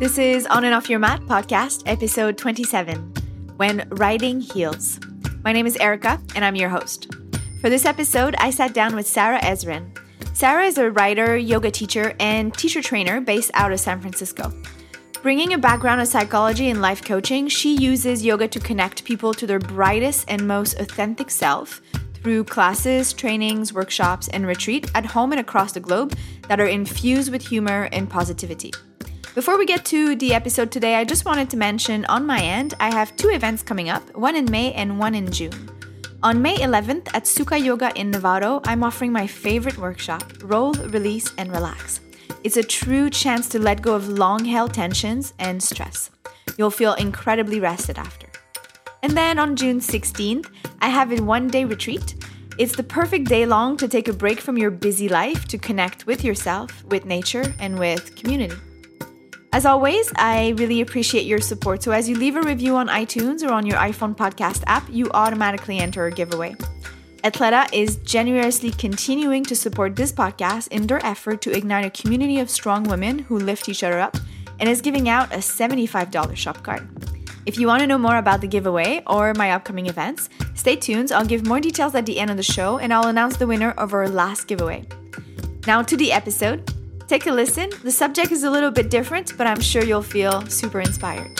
This is On and Off Your Mat podcast, episode 27 When Writing Heals. My name is Erica, and I'm your host. For this episode, I sat down with Sarah Ezrin. Sarah is a writer, yoga teacher, and teacher trainer based out of San Francisco. Bringing a background in psychology and life coaching, she uses yoga to connect people to their brightest and most authentic self through classes, trainings, workshops, and retreat at home and across the globe that are infused with humor and positivity. Before we get to the episode today, I just wanted to mention on my end, I have two events coming up, one in May and one in June. On May 11th at Suka Yoga in Novato, I'm offering my favorite workshop, Roll, Release, and Relax. It's a true chance to let go of long held tensions and stress. You'll feel incredibly rested after. And then on June 16th, I have a one day retreat. It's the perfect day long to take a break from your busy life to connect with yourself, with nature, and with community. As always, I really appreciate your support. So, as you leave a review on iTunes or on your iPhone podcast app, you automatically enter a giveaway. Athleta is generously continuing to support this podcast in their effort to ignite a community of strong women who lift each other up and is giving out a $75 shop card. If you want to know more about the giveaway or my upcoming events, stay tuned. I'll give more details at the end of the show and I'll announce the winner of our last giveaway. Now to the episode. Take a listen. The subject is a little bit different, but I'm sure you'll feel super inspired.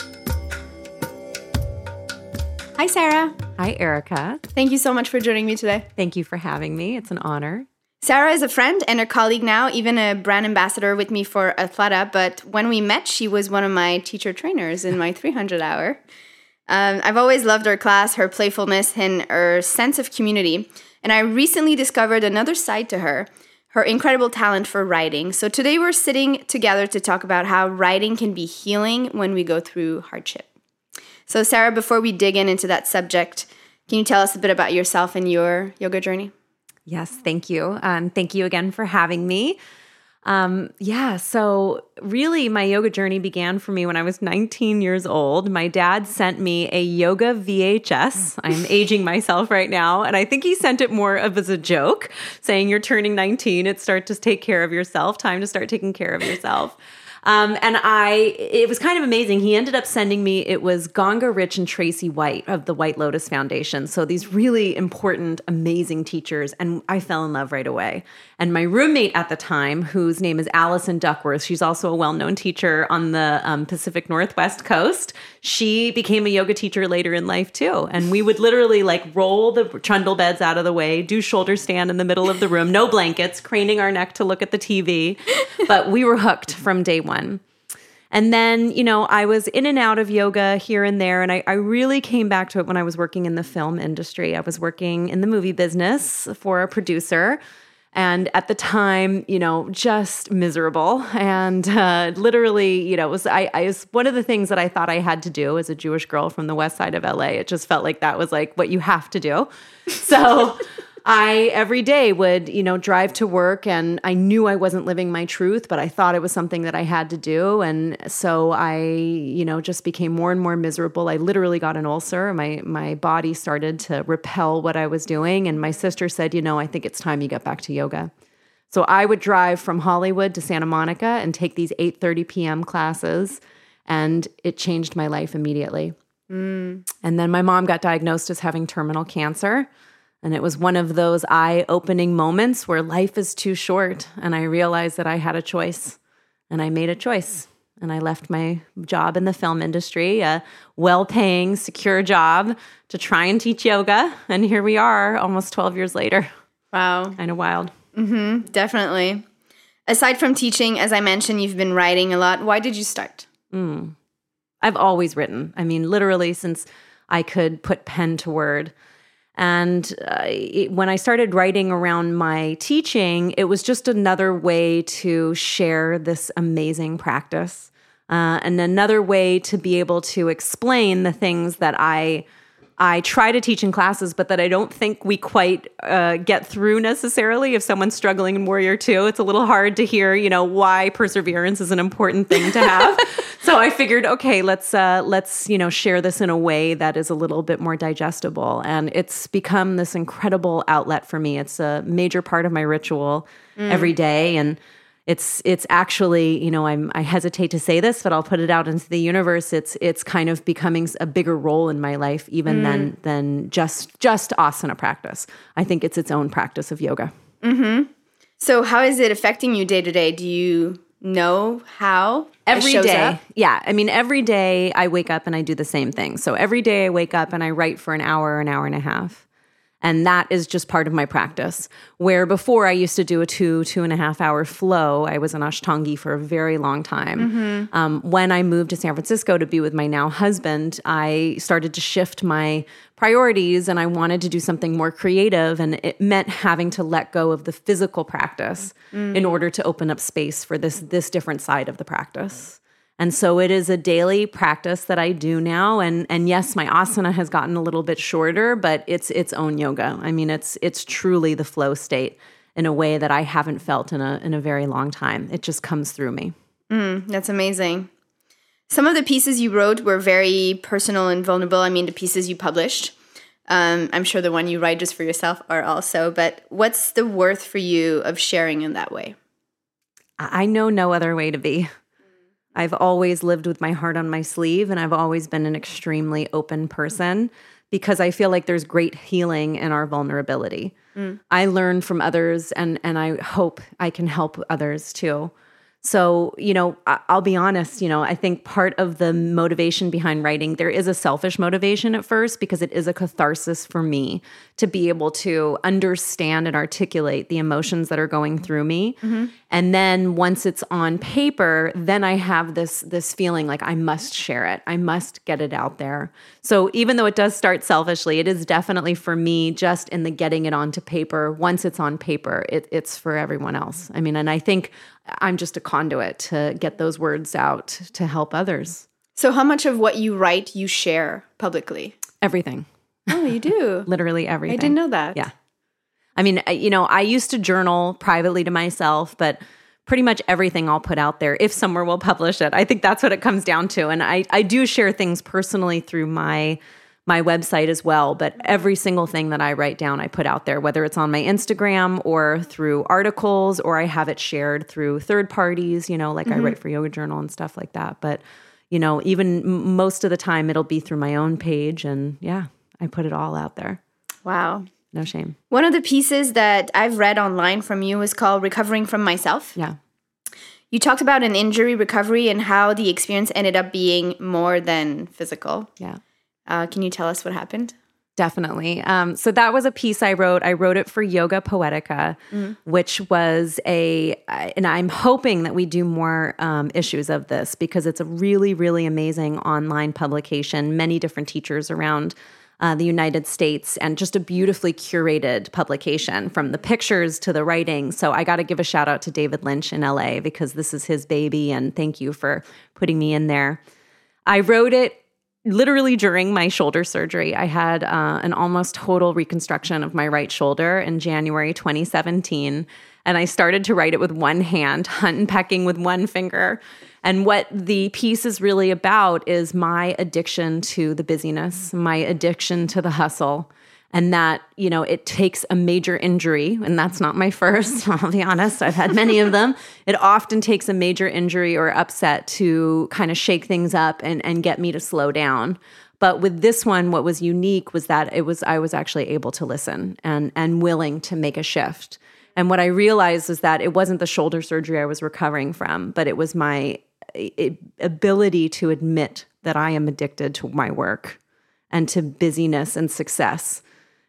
Hi, Sarah. Hi, Erica. Thank you so much for joining me today. Thank you for having me. It's an honor. Sarah is a friend and a colleague now, even a brand ambassador with me for Athleta. But when we met, she was one of my teacher trainers in my 300 hour. Um, I've always loved her class, her playfulness, and her sense of community. And I recently discovered another side to her her incredible talent for writing. So today we're sitting together to talk about how writing can be healing when we go through hardship. So, Sarah, before we dig in into that subject, can you tell us a bit about yourself and your yoga journey? Yes, thank you. Um, thank you again for having me. Um, yeah, so really, my yoga journey began for me when I was 19 years old. My dad sent me a yoga VHS. I'm aging myself right now, and I think he sent it more of as a joke, saying, You're turning 19, it's start to take care of yourself, time to start taking care of yourself. Um, and I, it was kind of amazing. He ended up sending me, it was Ganga Rich and Tracy White of the White Lotus Foundation. So these really important, amazing teachers. And I fell in love right away. And my roommate at the time, whose name is Allison Duckworth, she's also a well known teacher on the um, Pacific Northwest coast. She became a yoga teacher later in life too. And we would literally like roll the trundle beds out of the way, do shoulder stand in the middle of the room, no blankets, craning our neck to look at the TV. But we were hooked from day one one. And then, you know, I was in and out of yoga here and there. And I, I, really came back to it when I was working in the film industry. I was working in the movie business for a producer. And at the time, you know, just miserable. And uh, literally, you know, was, I, I was one of the things that I thought I had to do as a Jewish girl from the west side of LA. It just felt like that was like what you have to do. So, I every day would, you know, drive to work and I knew I wasn't living my truth, but I thought it was something that I had to do. And so I, you know, just became more and more miserable. I literally got an ulcer. My my body started to repel what I was doing. And my sister said, you know, I think it's time you get back to yoga. So I would drive from Hollywood to Santa Monica and take these 8:30 p.m. classes and it changed my life immediately. Mm. And then my mom got diagnosed as having terminal cancer. And it was one of those eye opening moments where life is too short. And I realized that I had a choice. And I made a choice. And I left my job in the film industry, a well paying, secure job, to try and teach yoga. And here we are almost 12 years later. Wow. Kind of wild. Mm-hmm, definitely. Aside from teaching, as I mentioned, you've been writing a lot. Why did you start? Mm. I've always written. I mean, literally since I could put pen to word. And uh, it, when I started writing around my teaching, it was just another way to share this amazing practice uh, and another way to be able to explain the things that I I try to teach in classes, but that I don't think we quite uh, get through necessarily. If someone's struggling in Warrior Two, it's a little hard to hear, you know, why perseverance is an important thing to have. so I figured, okay, let's uh, let's you know share this in a way that is a little bit more digestible, and it's become this incredible outlet for me. It's a major part of my ritual mm. every day, and it's it's actually you know I'm I hesitate to say this but I'll put it out into the universe. It's it's kind of becoming a bigger role in my life even mm. than than just just asana practice. I think it's its own practice of yoga. Mm-hmm. so how is it affecting you day to day? Do you know how every day. up? yeah. I mean every day I wake up and I do the same thing. So every day I wake up and I write for an hour an hour and a half and that is just part of my practice. Where before I used to do a two, two and a half hour flow, I was an Ashtangi for a very long time. Mm-hmm. Um, when I moved to San Francisco to be with my now husband, I started to shift my priorities and I wanted to do something more creative. And it meant having to let go of the physical practice mm-hmm. in order to open up space for this, this different side of the practice. And so it is a daily practice that I do now. And and yes, my asana has gotten a little bit shorter, but it's its own yoga. I mean, it's it's truly the flow state in a way that I haven't felt in a in a very long time. It just comes through me. Mm, that's amazing. Some of the pieces you wrote were very personal and vulnerable. I mean, the pieces you published. Um, I'm sure the one you write just for yourself are also. But what's the worth for you of sharing in that way? I know no other way to be. I've always lived with my heart on my sleeve and I've always been an extremely open person because I feel like there's great healing in our vulnerability. Mm. I learn from others and and I hope I can help others too. So, you know, I'll be honest, you know, I think part of the motivation behind writing, there is a selfish motivation at first because it is a catharsis for me to be able to understand and articulate the emotions that are going through me. Mm-hmm. And then once it's on paper, then I have this this feeling like I must share it. I must get it out there. So even though it does start selfishly, it is definitely for me just in the getting it onto paper. Once it's on paper, it, it's for everyone else. I mean, and I think I'm just a conduit to get those words out to help others. So, how much of what you write you share publicly? Everything. Oh, you do? Literally everything. I didn't know that. Yeah. I mean, you know, I used to journal privately to myself, but pretty much everything I'll put out there if somewhere will publish it. I think that's what it comes down to. And I, I do share things personally through my my website as well. But every single thing that I write down, I put out there, whether it's on my Instagram or through articles, or I have it shared through third parties, you know, like mm-hmm. I write for Yoga Journal and stuff like that. But, you know, even most of the time, it'll be through my own page. And yeah, I put it all out there. Wow. No shame. One of the pieces that I've read online from you is called Recovering from Myself. Yeah. You talked about an injury recovery and how the experience ended up being more than physical. Yeah. Uh, can you tell us what happened? Definitely. Um, so that was a piece I wrote. I wrote it for Yoga Poetica, mm-hmm. which was a, and I'm hoping that we do more um, issues of this because it's a really, really amazing online publication. Many different teachers around uh, the United States, and just a beautifully curated publication from the pictures to the writing. So I got to give a shout out to David Lynch in LA because this is his baby, and thank you for putting me in there. I wrote it literally during my shoulder surgery, I had uh, an almost total reconstruction of my right shoulder in January 2017. And I started to write it with one hand, hunt and pecking with one finger. And what the piece is really about is my addiction to the busyness, my addiction to the hustle, and that you know it takes a major injury and that's not my first i'll be honest i've had many of them. It often takes a major injury or upset to kind of shake things up and, and get me to slow down. But with this one what was unique was that it was i was actually able to listen and and willing to make a shift. And what i realized is that it wasn't the shoulder surgery i was recovering from but it was my ability to admit that i am addicted to my work and to busyness and success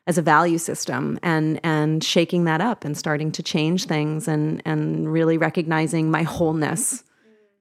as a value system and and shaking that up and starting to change things and and really recognizing my wholeness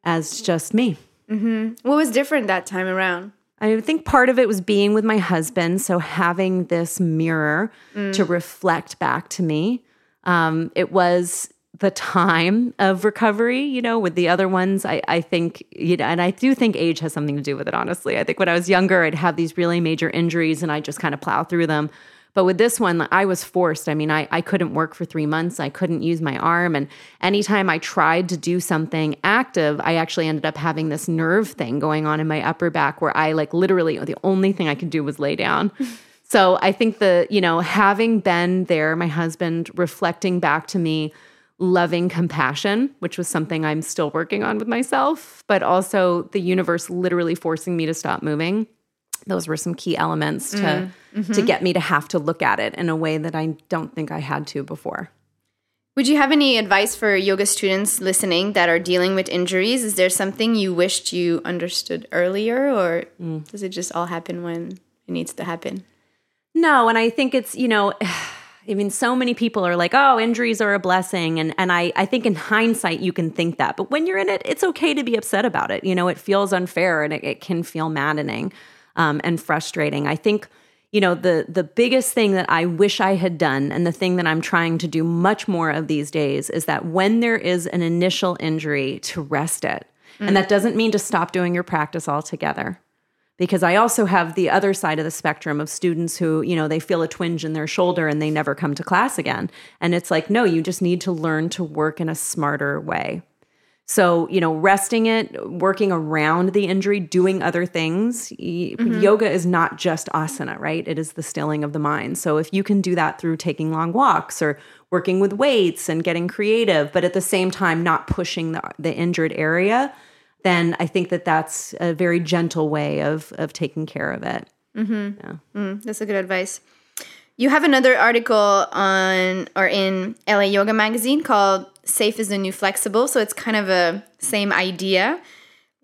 as just me. Mm-hmm. What was different that time around? I think part of it was being with my husband, so having this mirror mm. to reflect back to me. Um, it was the time of recovery, you know, with the other ones, I, I think, you know, and I do think age has something to do with it, honestly. I think when I was younger, I'd have these really major injuries and I just kind of plow through them. But with this one, I was forced. I mean, I, I couldn't work for three months. I couldn't use my arm. And anytime I tried to do something active, I actually ended up having this nerve thing going on in my upper back where I like literally the only thing I could do was lay down. so I think the, you know, having been there, my husband reflecting back to me, loving compassion, which was something I'm still working on with myself, but also the universe literally forcing me to stop moving. Those were some key elements to mm, mm-hmm. to get me to have to look at it in a way that I don't think I had to before. Would you have any advice for yoga students listening that are dealing with injuries? Is there something you wished you understood earlier, or mm. does it just all happen when it needs to happen? No, and I think it's, you know, I mean, so many people are like, oh, injuries are a blessing. And, and I, I think in hindsight, you can think that. But when you're in it, it's okay to be upset about it. You know, it feels unfair and it, it can feel maddening um, and frustrating. I think you know the the biggest thing that I wish I had done and the thing that I'm trying to do much more of these days is that when there is an initial injury to rest it. Mm. And that doesn't mean to stop doing your practice altogether. Because I also have the other side of the spectrum of students who, you know, they feel a twinge in their shoulder and they never come to class again. And it's like, no, you just need to learn to work in a smarter way. So, you know, resting it, working around the injury, doing other things. Mm-hmm. Yoga is not just asana, right? It is the stilling of the mind. So, if you can do that through taking long walks or working with weights and getting creative, but at the same time not pushing the, the injured area, then I think that that's a very gentle way of of taking care of it. Mm-hmm. Yeah. Mm, that's a good advice. You have another article on or in LA Yoga magazine called Safe is the New Flexible. So it's kind of a same idea.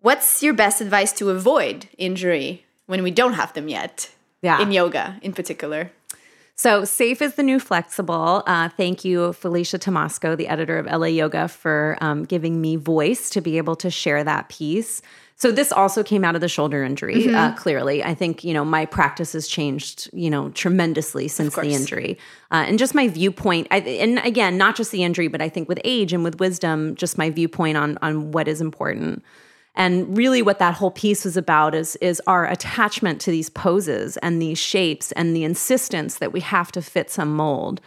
What's your best advice to avoid injury when we don't have them yet? Yeah. In yoga in particular. So, safe is the new flexible. Uh, thank you, Felicia Tomasko, the editor of LA Yoga, for um, giving me voice to be able to share that piece. So this also came out of the shoulder injury. Mm-hmm. Uh, clearly, I think you know my practice has changed, you know, tremendously since the injury, uh, and just my viewpoint. I, and again, not just the injury, but I think with age and with wisdom, just my viewpoint on on what is important. And really, what that whole piece was about is is our attachment to these poses and these shapes and the insistence that we have to fit some mold.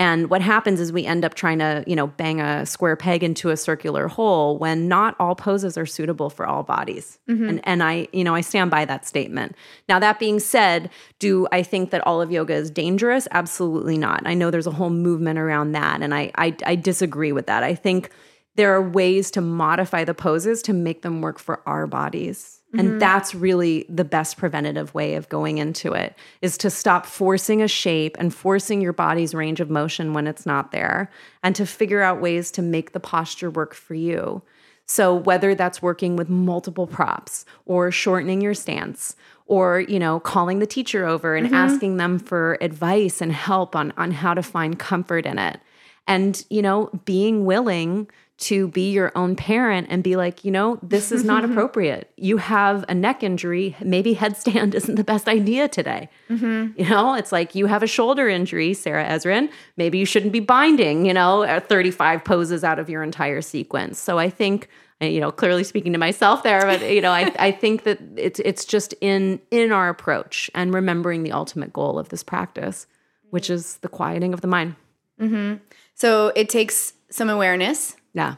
And what happens is we end up trying to, you know, bang a square peg into a circular hole when not all poses are suitable for all bodies. Mm-hmm. And and I, you know, I stand by that statement. Now that being said, do I think that all of yoga is dangerous? Absolutely not. I know there's a whole movement around that and I I, I disagree with that. I think there are ways to modify the poses to make them work for our bodies. And mm-hmm. that's really the best preventative way of going into it is to stop forcing a shape and forcing your body's range of motion when it's not there and to figure out ways to make the posture work for you. So whether that's working with multiple props or shortening your stance or, you know, calling the teacher over and mm-hmm. asking them for advice and help on on how to find comfort in it. And, you know, being willing to be your own parent and be like, you know, this is not appropriate. You have a neck injury. Maybe headstand isn't the best idea today. Mm-hmm. You know, it's like you have a shoulder injury, Sarah Ezrin. Maybe you shouldn't be binding, you know, 35 poses out of your entire sequence. So I think, uh, you know, clearly speaking to myself there, but you know, I, I think that it's it's just in in our approach and remembering the ultimate goal of this practice, which is the quieting of the mind. Mm-hmm. So it takes some awareness yeah.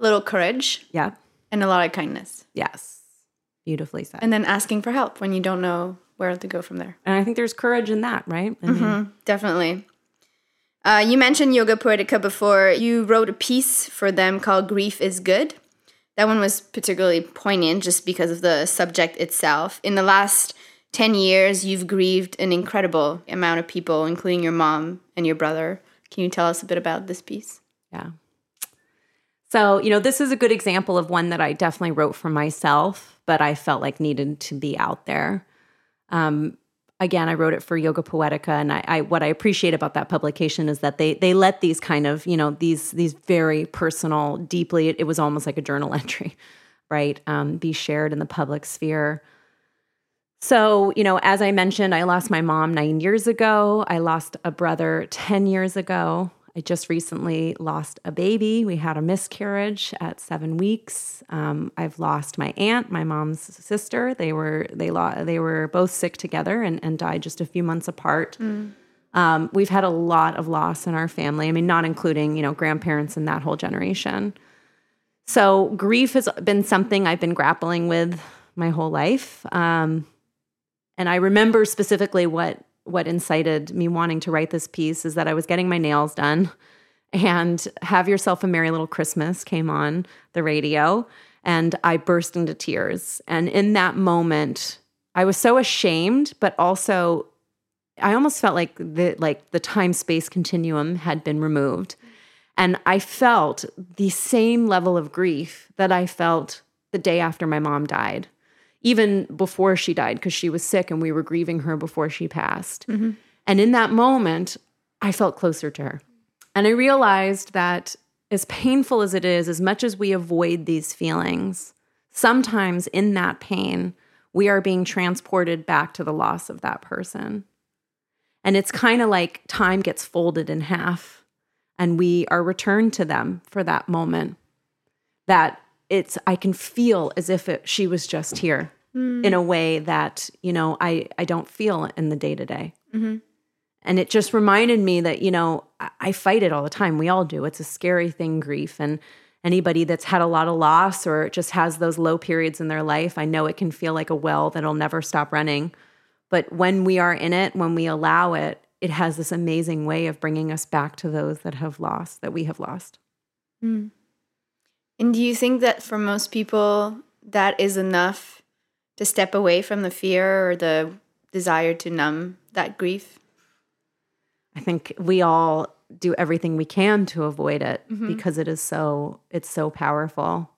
A little courage. Yeah. And a lot of kindness. Yes. Beautifully said. And then asking for help when you don't know where to go from there. And I think there's courage in that, right? I mm-hmm. Definitely. Uh, you mentioned Yoga Poetica before. You wrote a piece for them called Grief is Good. That one was particularly poignant just because of the subject itself. In the last 10 years, you've grieved an incredible amount of people, including your mom and your brother. Can you tell us a bit about this piece? Yeah. So, you know, this is a good example of one that I definitely wrote for myself, but I felt like needed to be out there. Um, again, I wrote it for Yoga Poetica, and I, I, what I appreciate about that publication is that they they let these kind of you know these these very personal, deeply. It, it was almost like a journal entry, right? Um, be shared in the public sphere. So, you know, as I mentioned, I lost my mom nine years ago. I lost a brother 10 years ago. I just recently lost a baby. We had a miscarriage at seven weeks. Um, I've lost my aunt, my mom's sister. They were they lo- they were both sick together and, and died just a few months apart. Mm. Um, we've had a lot of loss in our family. I mean, not including you know grandparents and that whole generation. So grief has been something I've been grappling with my whole life. Um, and I remember specifically what what incited me wanting to write this piece is that I was getting my nails done and Have Yourself a Merry Little Christmas came on the radio, and I burst into tears. And in that moment, I was so ashamed, but also I almost felt like the like the time space continuum had been removed. And I felt the same level of grief that I felt the day after my mom died, even before she died, because she was sick and we were grieving her before she passed. Mm-hmm. And in that moment, I felt closer to her. And I realized that as painful as it is, as much as we avoid these feelings, sometimes in that pain, we are being transported back to the loss of that person. And it's kind of like time gets folded in half and we are returned to them for that moment. That it's, I can feel as if it, she was just here mm. in a way that, you know, I, I don't feel in the day to day. And it just reminded me that, you know, I, I fight it all the time. We all do. It's a scary thing, grief. And anybody that's had a lot of loss or just has those low periods in their life, I know it can feel like a well that'll never stop running. But when we are in it, when we allow it, it has this amazing way of bringing us back to those that have lost, that we have lost. Mm. And do you think that for most people, that is enough to step away from the fear or the desire to numb that grief? I think we all do everything we can to avoid it mm-hmm. because it is so it's so powerful.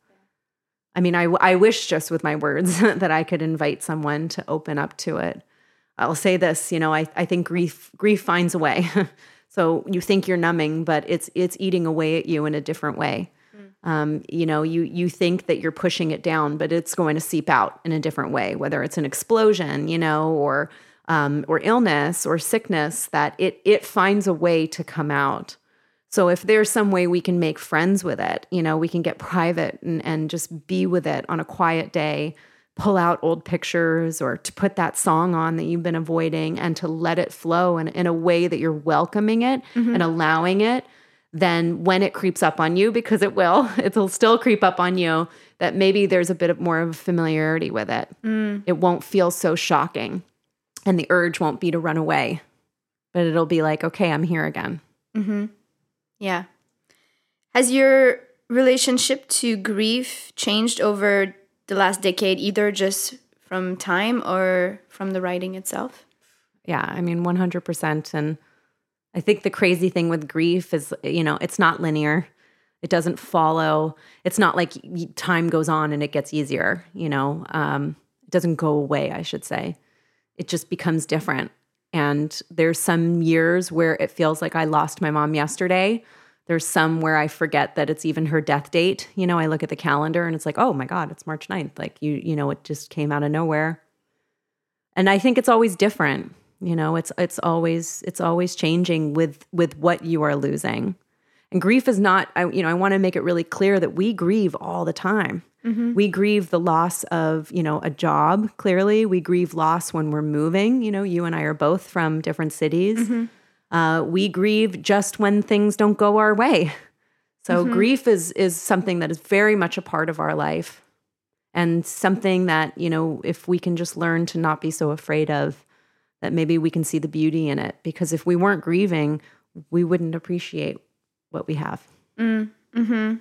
I mean, I I wish just with my words that I could invite someone to open up to it. I'll say this, you know, I I think grief grief finds a way. so you think you're numbing, but it's it's eating away at you in a different way. Um, you know, you you think that you're pushing it down, but it's going to seep out in a different way, whether it's an explosion, you know, or um, or illness or sickness that it it finds a way to come out. So if there's some way we can make friends with it, you know, we can get private and, and just be with it on a quiet day, pull out old pictures or to put that song on that you've been avoiding and to let it flow in, in a way that you're welcoming it mm-hmm. and allowing it, then when it creeps up on you, because it will, it'll still creep up on you, that maybe there's a bit of more of a familiarity with it. Mm. It won't feel so shocking and the urge won't be to run away, but it'll be like, okay, I'm here again. Mm-hmm. Yeah. Has your relationship to grief changed over the last decade, either just from time or from the writing itself? Yeah, I mean, 100%. And I think the crazy thing with grief is, you know, it's not linear. It doesn't follow. It's not like time goes on and it gets easier, you know, um, it doesn't go away, I should say it just becomes different. And there's some years where it feels like I lost my mom yesterday. There's some where I forget that it's even her death date. You know, I look at the calendar and it's like, oh my God, it's March 9th. Like you, you know, it just came out of nowhere. And I think it's always different. You know, it's it's always it's always changing with with what you are losing. And grief is not, I, you know, I want to make it really clear that we grieve all the time. Mm-hmm. We grieve the loss of, you know, a job, clearly. We grieve loss when we're moving. You know, you and I are both from different cities. Mm-hmm. Uh, we grieve just when things don't go our way. So mm-hmm. grief is is something that is very much a part of our life and something that, you know, if we can just learn to not be so afraid of, that maybe we can see the beauty in it. Because if we weren't grieving, we wouldn't appreciate what we have. Mm, hmm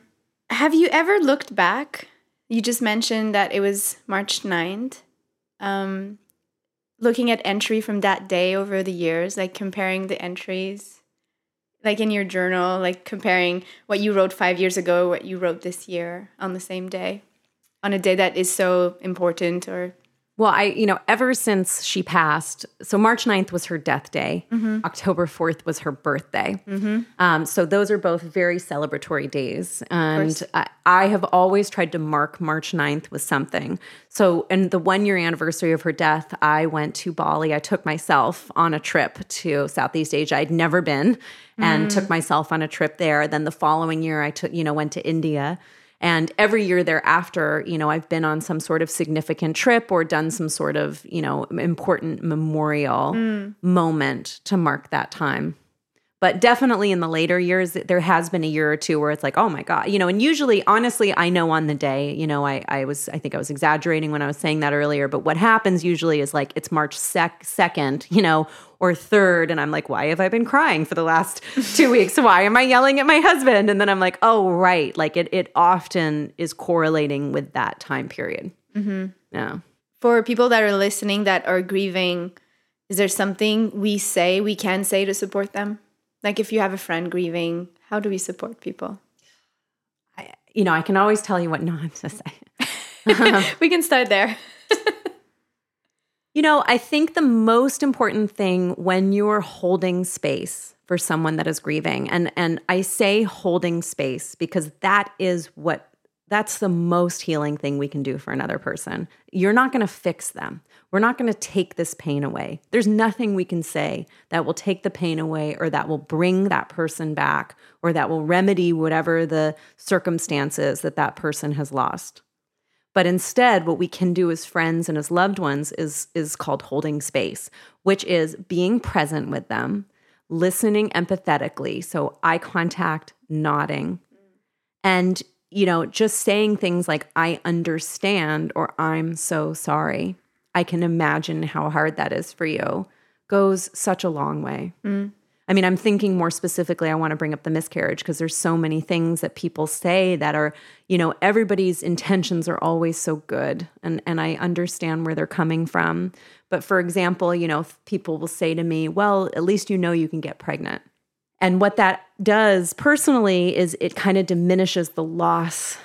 Have you ever looked back you just mentioned that it was March 9th. Um, looking at entry from that day over the years, like comparing the entries, like in your journal, like comparing what you wrote five years ago, what you wrote this year on the same day, on a day that is so important or well, I, you know, ever since she passed, so March 9th was her death day, mm-hmm. October 4th was her birthday. Mm-hmm. Um, so those are both very celebratory days. And I, I, have always tried to mark March 9th with something. So, in the one year anniversary of her death, I went to Bali. I took myself on a trip to Southeast Asia. I'd never been and mm. took myself on a trip there. Then the following year, I took, you know, went to India. And every year thereafter, you know, I've been on some sort of significant trip or done some sort of, you know, important memorial mm. moment to mark that time. But definitely in the later years, there has been a year or two where it's like, oh my God, you know, and usually, honestly, I know on the day, you know, I, I was, I think I was exaggerating when I was saying that earlier, but what happens usually is like it's March sec- 2nd, you know, or 3rd. And I'm like, why have I been crying for the last two weeks? Why am I yelling at my husband? And then I'm like, oh, right. Like it, it often is correlating with that time period. Mm-hmm. Yeah. For people that are listening that are grieving, is there something we say, we can say to support them? Like if you have a friend grieving, how do we support people? I, you know, I can always tell you what not to say. we can start there. you know, I think the most important thing when you're holding space for someone that is grieving, and and I say holding space because that is what that's the most healing thing we can do for another person. You're not going to fix them. We're not going to take this pain away. There's nothing we can say that will take the pain away or that will bring that person back or that will remedy whatever the circumstances that that person has lost. But instead, what we can do as friends and as loved ones is, is called holding space, which is being present with them, listening empathetically. So eye contact, nodding, and you know, just saying things like, I understand or I'm so sorry. I can imagine how hard that is for you goes such a long way. Mm. I mean, I'm thinking more specifically, I want to bring up the miscarriage because there's so many things that people say that are, you know, everybody's intentions are always so good. And, and I understand where they're coming from. But for example, you know, people will say to me, well, at least you know you can get pregnant. And what that does personally is it kind of diminishes the loss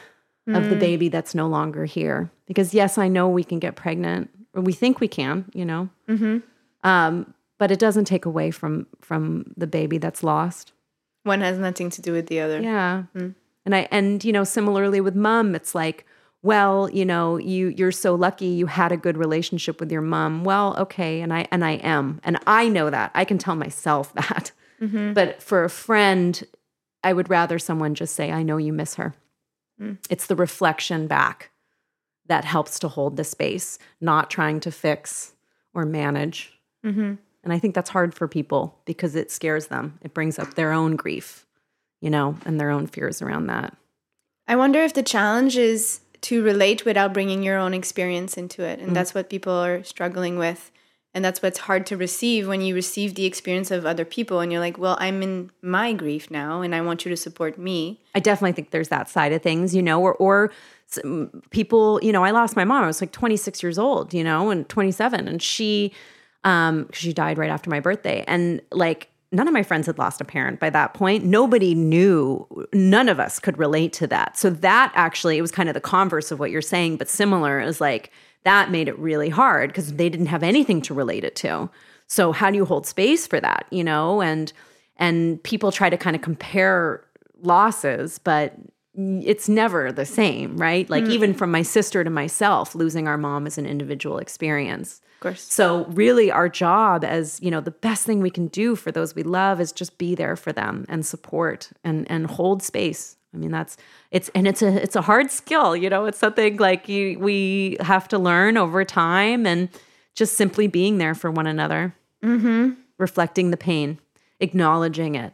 mm. of the mm. baby that's no longer here. Because yes, I know we can get pregnant, or we think we can, you know. Mm-hmm. Um, but it doesn't take away from from the baby that's lost. One has nothing to do with the other. Yeah. Mm. And I and you know similarly with mom, it's like, well, you know, you you're so lucky you had a good relationship with your mom. Well, okay, and I and I am, and I know that. I can tell myself that. Mm-hmm. But for a friend, I would rather someone just say, "I know you miss her." Mm. It's the reflection back that helps to hold the space, not trying to fix or manage. Mm-hmm. And I think that's hard for people because it scares them. It brings up their own grief, you know, and their own fears around that. I wonder if the challenge is to relate without bringing your own experience into it. And mm-hmm. that's what people are struggling with. And that's what's hard to receive when you receive the experience of other people and you're like, well, I'm in my grief now and I want you to support me. I definitely think there's that side of things, you know, or, or people, you know, I lost my mom. I was like 26 years old, you know, and 27, and she, um, she died right after my birthday, and like none of my friends had lost a parent by that point. Nobody knew, none of us could relate to that. So that actually, it was kind of the converse of what you're saying, but similar is like that made it really hard because they didn't have anything to relate it to. So how do you hold space for that, you know? And and people try to kind of compare losses, but it's never the same, right? Like mm. even from my sister to myself, losing our mom is an individual experience. Of course. So really our job as, you know, the best thing we can do for those we love is just be there for them and support and and hold space. I mean, that's it's and it's a it's a hard skill, you know. It's something like you, we have to learn over time and just simply being there for one another. hmm Reflecting the pain, acknowledging it,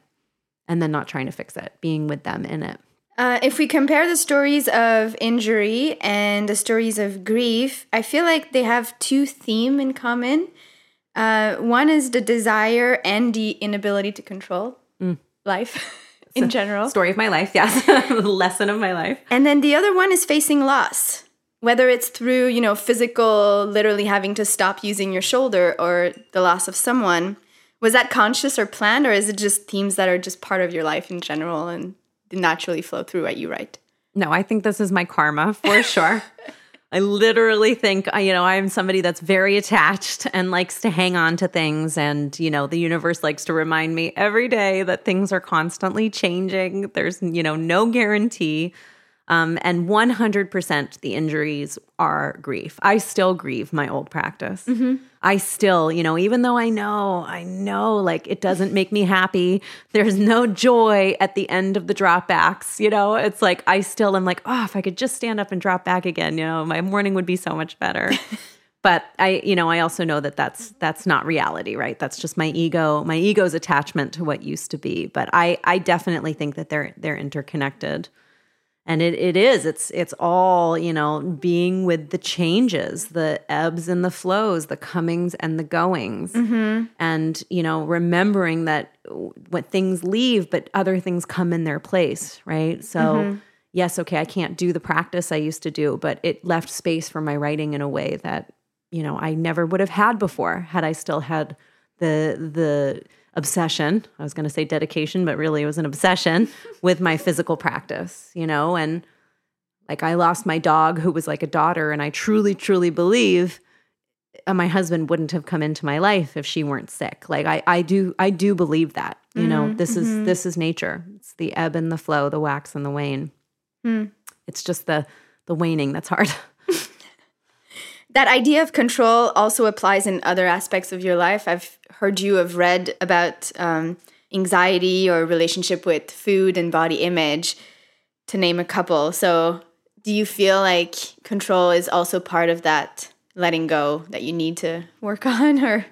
and then not trying to fix it, being with them in it. Uh, if we compare the stories of injury and the stories of grief, I feel like they have two theme in common. Uh, one is the desire and the inability to control mm. life in general. Story of my life, yes. Lesson of my life. And then the other one is facing loss. Whether it's through, you know, physical, literally having to stop using your shoulder or the loss of someone. Was that conscious or planned, or is it just themes that are just part of your life in general and naturally flow through what you write. No, I think this is my karma for sure. I literally think, uh, you know, I'm somebody that's very attached and likes to hang on to things. And, you know, the universe likes to remind me every day that things are constantly changing. There's, you know, no guarantee. Um, and 100% the injuries are grief. I still grieve my old practice. Mm-hmm. I still, you know, even though I know, I know like it doesn't make me happy. There's no joy at the end of the drop backs, you know, it's like I still am like, oh, if I could just stand up and drop back again, you know, my morning would be so much better. but I, you know, I also know that that's that's not reality, right? That's just my ego, my ego's attachment to what used to be. But I, I definitely think that they're they're interconnected, and it it is. It's it's all you know, being with the changes, the ebbs and the flows, the comings and the goings, Mm-hmm. and you know, remembering that when things leave, but other things come in their place, right? So. Mm-hmm. Yes, okay, I can't do the practice I used to do, but it left space for my writing in a way that you know I never would have had before had I still had the the obsession. I was going to say dedication, but really it was an obsession with my physical practice, you know, and like I lost my dog who was like a daughter and I truly truly believe uh, my husband wouldn't have come into my life if she weren't sick. Like I I do I do believe that. You know, mm-hmm, this is mm-hmm. this is nature. It's the ebb and the flow, the wax and the wane. Hmm. It's just the the waning that's hard. That idea of control also applies in other aspects of your life. I've heard you have read about um, anxiety or relationship with food and body image, to name a couple. So, do you feel like control is also part of that letting go that you need to work on, or?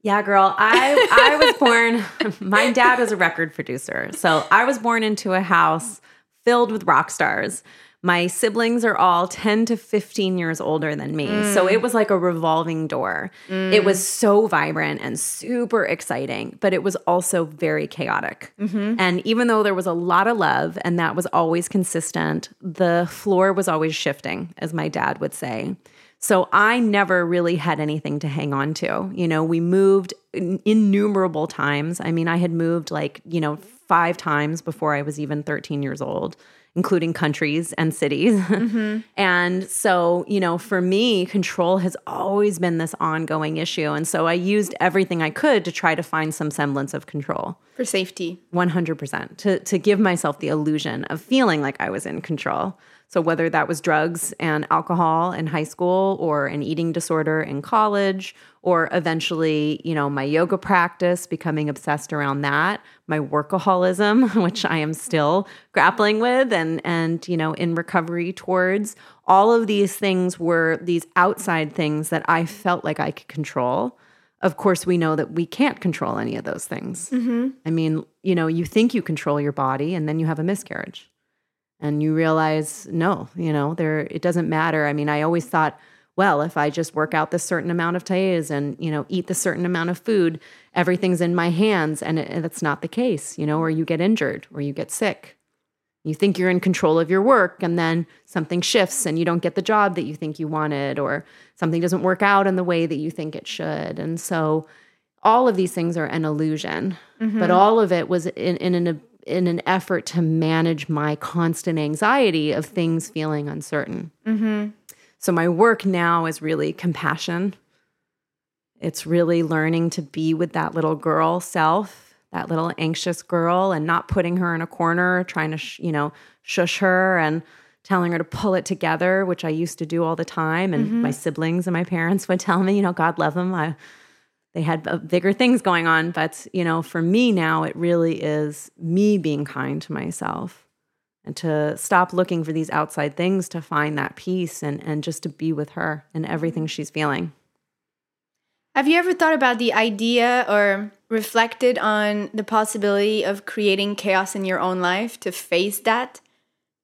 Yeah, girl. I I was born. my dad was a record producer, so I was born into a house filled with rock stars. My siblings are all 10 to 15 years older than me. So mm. it was like a revolving door. It was mm. so vibrant and super exciting, but it was also very chaotic. Mm-hmm. And even though there was a lot of love and that was always consistent, the floor was always shifting, as my dad would say. So I never really had anything to hang on to. You know, we moved in- innumerable times. I mean, I had moved like, you know, five times before I was even 13 years old, including countries and cities. Mm-hmm. and so, you know, for me, control has always been this ongoing issue. And so I used everything I could to try to find some semblance of control. For safety. 100% to to give myself the illusion of feeling like I was in control. So whether that was drugs and alcohol in high school or an eating disorder in college or eventually, you know, my yoga practice becoming obsessed around that, my workaholism, which I am still grappling with and and you know, in recovery towards, all of these things were these outside things that I felt like I could control. Of course, we know that we can't control any of those things. Mm-hmm. I mean, you know, you think you control your body and then you have a miscarriage and you realize, no, you know, there, it doesn't matter. I mean, I always thought, well, if I just work out this certain amount of days and, you know, eat the certain amount of food, everything's in my hands. And, it, that's not the case, you know, or you get injured or you get sick. You think you're in control of your work, and then something shifts and you don't get the job that you think you wanted, or something doesn't work out in the way that you think it should. And so, all of these things are an illusion, but mm-hmm. all of it was in, in an in an effort to manage my constant anxiety of things feeling uncertain. Mm-hmm. So my work now is really compassion. It's really learning to be with that little girl self, that little anxious girl, and not putting her in a corner, trying to, sh- you know, shush her and telling her to pull it together, which I used to do all the time. And mm-hmm. my siblings and my parents would tell me, you know, God love them. I, they had uh, bigger things going on. But, you know, for me now, it really is me being kind to myself and to stop looking for these outside things to find that peace and, and just to be with her and everything she's feeling. Have you ever thought about the idea or reflected on the possibility of creating chaos in your own life to face that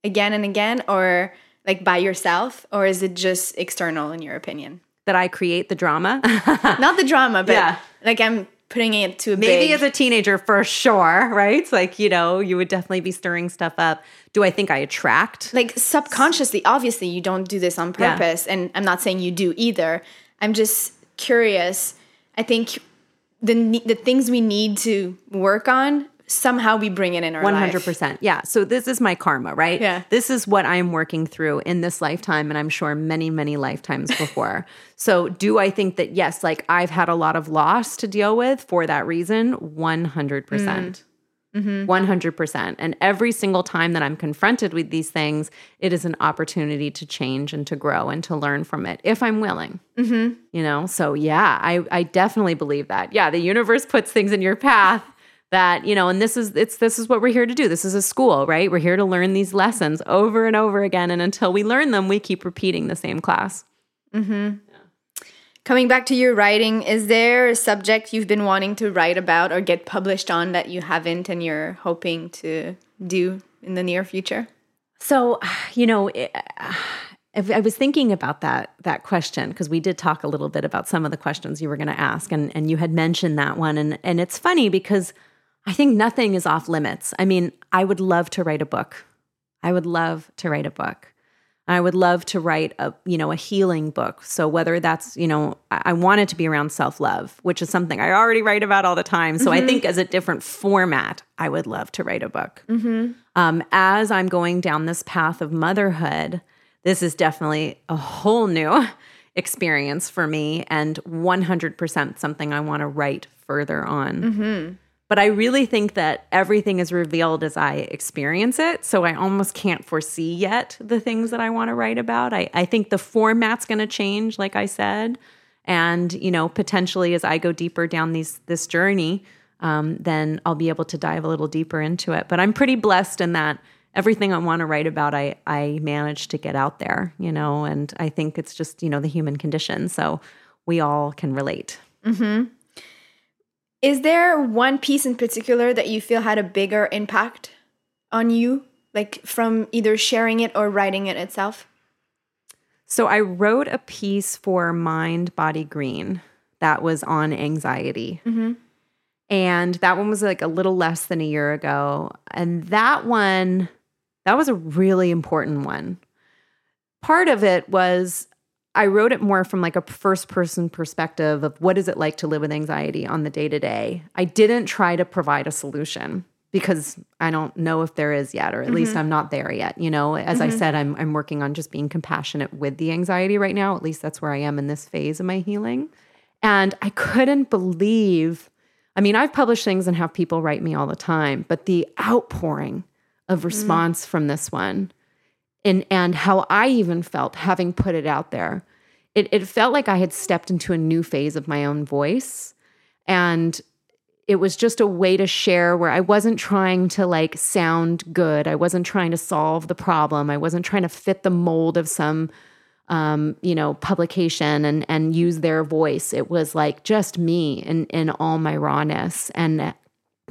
again and again, or like by yourself, or is it just external in your opinion? That I create the drama. Not the drama, but Yeah. like I'm putting it to a Maybe big. as a teenager, for sure, right? It's like, you know, you would definitely be stirring stuff up. Do I think I attract? like subconsciously obviously you don't do this on Yeah. purpose and i'm not saying you do either i'm just curious i think the the things we need to work on somehow we bring it in our One life hundred percent. Yeah. So this is my karma, right? Yeah. This is what I'm working through in this lifetime, and I'm sure many, many lifetimes before. so do I think that yes, like I've had a lot of loss to deal with for that reason? One hundred percent. Mm. Mm-hmm. One hundred percent. And every single time that I'm confronted with these things, it is an opportunity to change and to grow and to learn from it if I'm willing. Mm-hmm. You know. So yeah, I I definitely believe that. Yeah, the universe puts things in your path that you know and this is it's this is what we're here to do. This is a school right? We're here to learn these lessons over and over again. And until we learn them we keep repeating the same class. Mm-hmm. Coming back to your writing, is there a subject you've been wanting to write about or get published on that you haven't and you're hoping to do in the near future? So, you know, I was thinking about that that question because we did talk a little bit about some of the questions you were going to ask, and and you had mentioned that one, and and it's funny because I think nothing is off limits. I mean, I would love to write a book. I would love to write a book. I would love to write a, you know, a healing book. So whether that's, you know, I, I want it to be around self-love, which is something I already write about all the time. So mm-hmm. I think as a different format, I would love to write a book. Mm-hmm. Um, as I'm going down this path of motherhood, this is definitely a whole new experience for me and 100% something I want to write further on. Mm-hmm. But I really think that everything is revealed as I experience it. So I almost can't foresee yet the things that I want to write about. I, I think the format's going to change, like I said. And, you know, potentially as I go deeper down these this journey, um, then I'll be able to dive a little deeper into it. But I'm pretty blessed in that everything I want to write about, I I managed to get out there, you know, and I think it's just, you know, the human condition. So we all can relate. Mm-hmm. Is there one piece in particular that you feel had a bigger impact on you, like from either sharing it or writing it itself? So I wrote a piece for Mind Body Green that was on anxiety. Mm-hmm. And that one was like a little less than a year ago. And that one, that was a really important one. Part of it was I wrote it more from like a first person perspective of what is it like to live with anxiety on the day to day. I didn't try to provide a solution because I don't know if there is yet, or at mm-hmm. least I'm not there yet. You know, as mm-hmm. I said, I'm I'm working on just being compassionate with the anxiety right now. At least that's where I am in this phase of my healing. And I couldn't believe, I mean, I've published things and have people write me all the time, but the outpouring of mm. response mm-hmm. from this one and and how I even felt having put it out there. It it felt like I had stepped into a new phase of my own voice and it was just a way to share where I wasn't trying to like sound good. I wasn't trying to solve the problem. I wasn't trying to fit the mold of some um, you know, publication and and use their voice. It was like just me in in all my rawness. And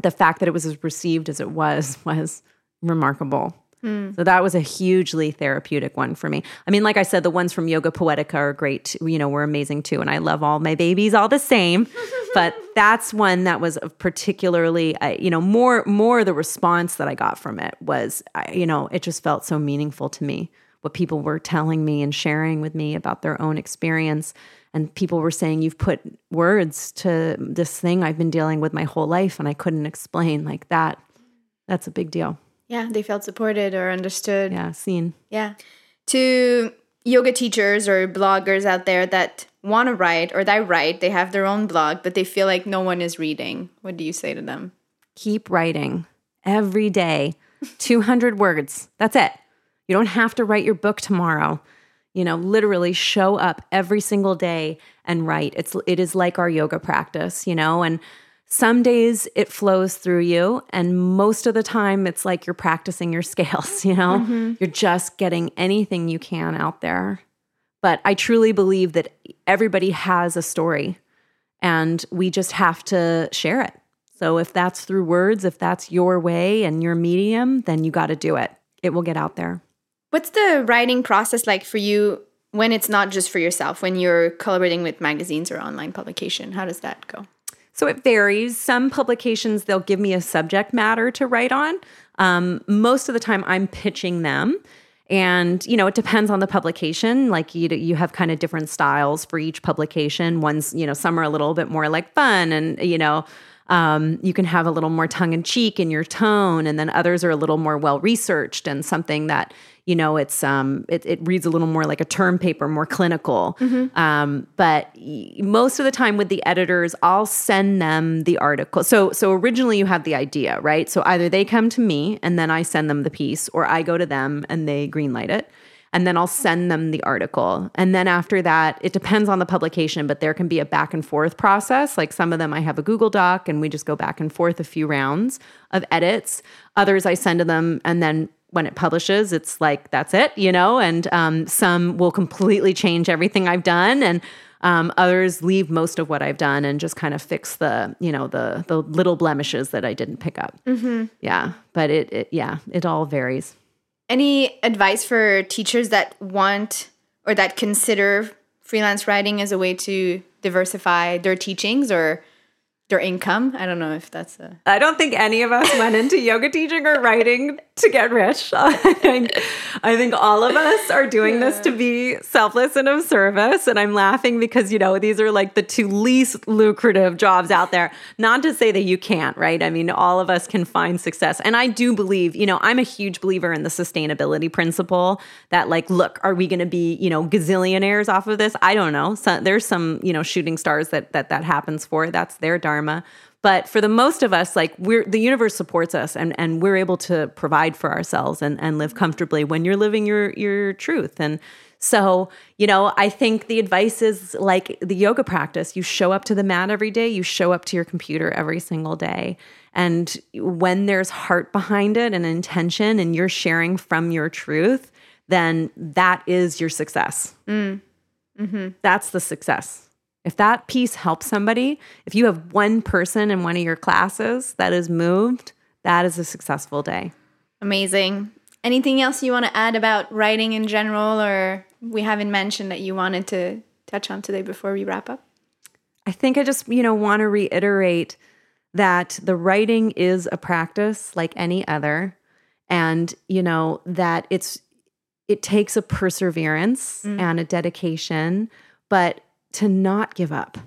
the fact that it was as received as it was was remarkable. Mm. So that was a hugely therapeutic one for me. I mean, like I said, the ones from Yoga Poetica are great. You know, were amazing too, and I love all my babies all the same. but that's one that was particularly, uh, you know, more more the response that I got from it was, you know, it just felt so meaningful to me. What people were telling me and sharing with me about their own experience. And people were saying, You've put words to this thing I've been dealing with my whole life, and I couldn't explain like that. That's a big deal. Yeah, they felt supported or understood. Yeah, seen. Yeah. To yoga teachers or bloggers out there that want to write or that write, they have their own blog, but they feel like no one is reading. What do you say to them? Keep writing every day, 200 words. That's it. You don't have to write your book tomorrow. You know, literally show up every single day and write. It's it is like our yoga practice, you know, and some days it flows through you, and most of the time it's like you're practicing your scales, you know? Mm-hmm. You're just getting anything you can out there. But I truly believe that everybody has a story, and we just have to share it. So if that's through words, if that's your way and your medium, then you got to do it. It will get out there. What's the writing process like for you when it's not just for yourself, when you're collaborating with magazines or online publication? How does that go? So it varies. Some publications, they'll give me a subject matter to write on. Um, most of the time, I'm pitching them. And, you know, it depends on the publication. Like you, you have kind of different styles for each publication. One's, you know, some are a little bit more like fun and, you know, um, you can have a little more tongue in cheek in your tone, and then others are a little more well researched and something that you know it's um it, it reads a little more like a term paper more clinical mm-hmm. um, but most of the time with the editors i'll send them the article so so originally you have the idea right so either they come to me and then i send them the piece or i go to them and they greenlight it and then I'll send them the article. And then after that, it depends on the publication, but there can be a back and forth process. Like some of them, I have a Google Doc and we just go back and forth a few rounds of edits. Others, I send to them and then when it publishes, it's like, that's it, you know? And um, some will completely change everything I've done. And Um, others leave most of what I've done and just kind of fix the, you know, the the little blemishes that I didn't pick up. Mm-hmm. Yeah, but it, it, yeah, it all varies. Any advice for teachers that want or that consider freelance writing as a way to diversify their teachings or their income. I don't know if that's a. I don't think any of us went into yoga teaching or writing to get rich. I think, I think all of us are doing yeah. this to be selfless and of service. And I'm laughing because, you know, these are like the two least lucrative jobs out there. Not to say that you can't, right? I mean, all of us can find success. And I do believe, you know, I'm a huge believer in the sustainability principle that, like, look, are we going to be, you know, gazillionaires off of this? I don't know. So there's some, you know, shooting stars that that that happens for. That's their dharma. But for the most of us, like we're the universe supports us and, and we're able to provide for ourselves and, and live comfortably when you're living your your truth. And so, you know, I think the advice is like the yoga practice. You show up to the mat every day, you show up to your computer every single day. And when there's heart behind it and intention and you're sharing from your truth, then that is your success. Mm. Mm-hmm. That's the success. If that piece helps somebody, if you have one person in one of your classes that is moved, that is a successful day. Amazing. Anything else you want to add about writing in general, or we haven't mentioned that you wanted to touch on today before we wrap up? I think I just, you know, want to reiterate that the writing is a practice like any other and, you know, that it's it takes a perseverance mm. and a dedication, but to not give up.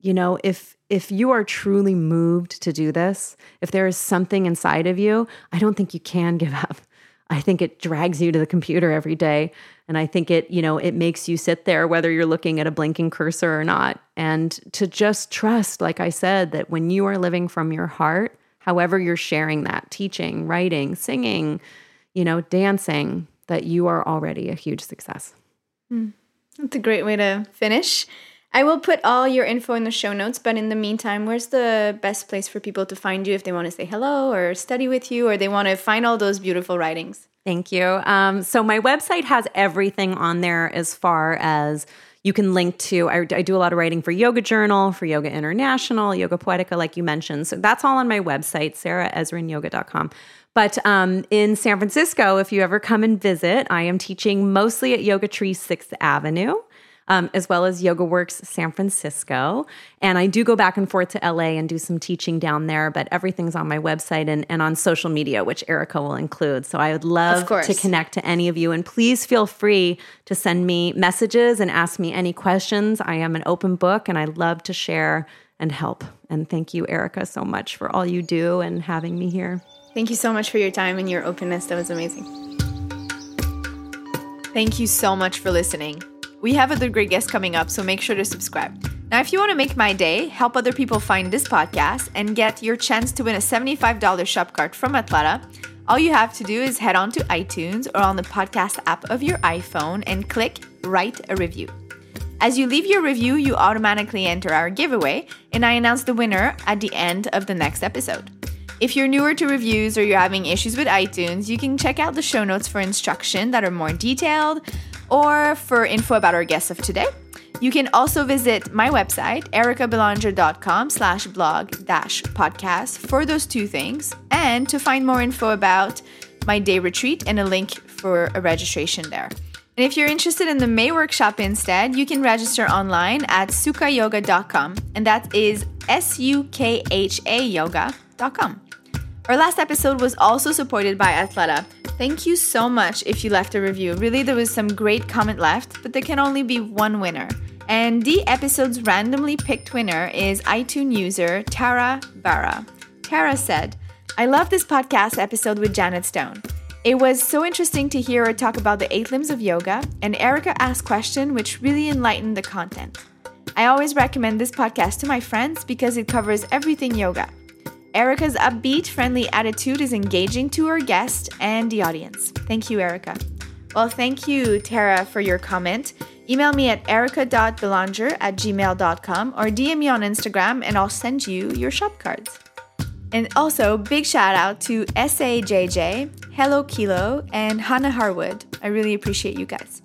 You know, if if you are truly moved to do this, if there is something inside of you, I don't think you can give up. I think it drags you to the computer every day and I think it, you know, it makes you sit there whether you're looking at a blinking cursor or not and to just trust like I said that when you are living from your heart, however you're sharing that, teaching, writing, singing, you know, dancing, that you are already a huge success. Mm. That's a great way to finish. I will put all your info in the show notes, but in the meantime, where's the best place for people to find you if they want to say hello or study with you or they want to find all those beautiful writings? Thank you. Um, so, my website has everything on there as far as you can link to. I, I, do a lot of writing for Yoga Journal, for Yoga International, Yoga Poetica, like you mentioned. So, that's all on my website, sarahezrinyoga.com. But um, in San Francisco, if you ever come and visit, I am teaching mostly at Yoga Tree 6th Avenue. Um, as well as Yoga Works San Francisco. And I do go back and forth to LA and do some teaching down there, but everything's on my website and, and on social media, which Erica will include. So I would love to connect to any of you. And please feel free to send me messages and ask me any questions. I am an open book and I love to share and help. And thank you, Erica, so much for all you do and having me here. Thank you so much for your time and your openness. That was amazing. Thank you so much for listening. We have other great guests coming up, so make sure to subscribe. Now, if you want to make my day, help other people find this podcast, and get your chance to win a $75 shop card from Athleta, all you have to do is head on to iTunes or on the podcast app of your iPhone and click Write a Review. As you leave your review, you automatically enter our giveaway, and I announce the winner at the end of the next episode. If you're newer to reviews or you're having issues with iTunes, you can check out the show notes for instruction that are more detailed or for info about our guests of today. You can also visit my website, ericabelanger.com slash blog dash podcast for those two things and to find more info about my day retreat and a link for a registration there. And if you're interested in the May workshop instead, you can register online at sukhayoga.com and that is S U K H A yoga.com. Our last episode was also supported by Athleta. Thank you so much if you left a review. Really, there was some great comment left, but there can only be one winner. And the episode's randomly picked winner is iTunes user Tara Barra. Tara said, I love this podcast episode with Janet Stone. It was so interesting to hear her talk about the eight limbs of yoga, and Erica asked questions which really enlightened the content. I always recommend this podcast to my friends because it covers everything yoga. Erica's upbeat, friendly attitude is engaging to her guest and the audience. Thank you, Erica. Well, thank you, Tara, for your comment. Email me at erica.belanger at gmail.com or DM me on Instagram and I'll send you your shop cards. And also, big shout out to SAJJ, Hello Kilo, and Hannah Harwood. I really appreciate you guys.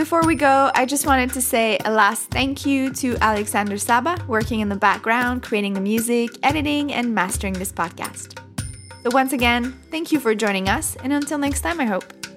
Before we go, I just wanted to say a last thank you to Alexander Saba, working in the background, creating the music, editing, and mastering this podcast. So, once again, thank you for joining us, and until next time, I hope.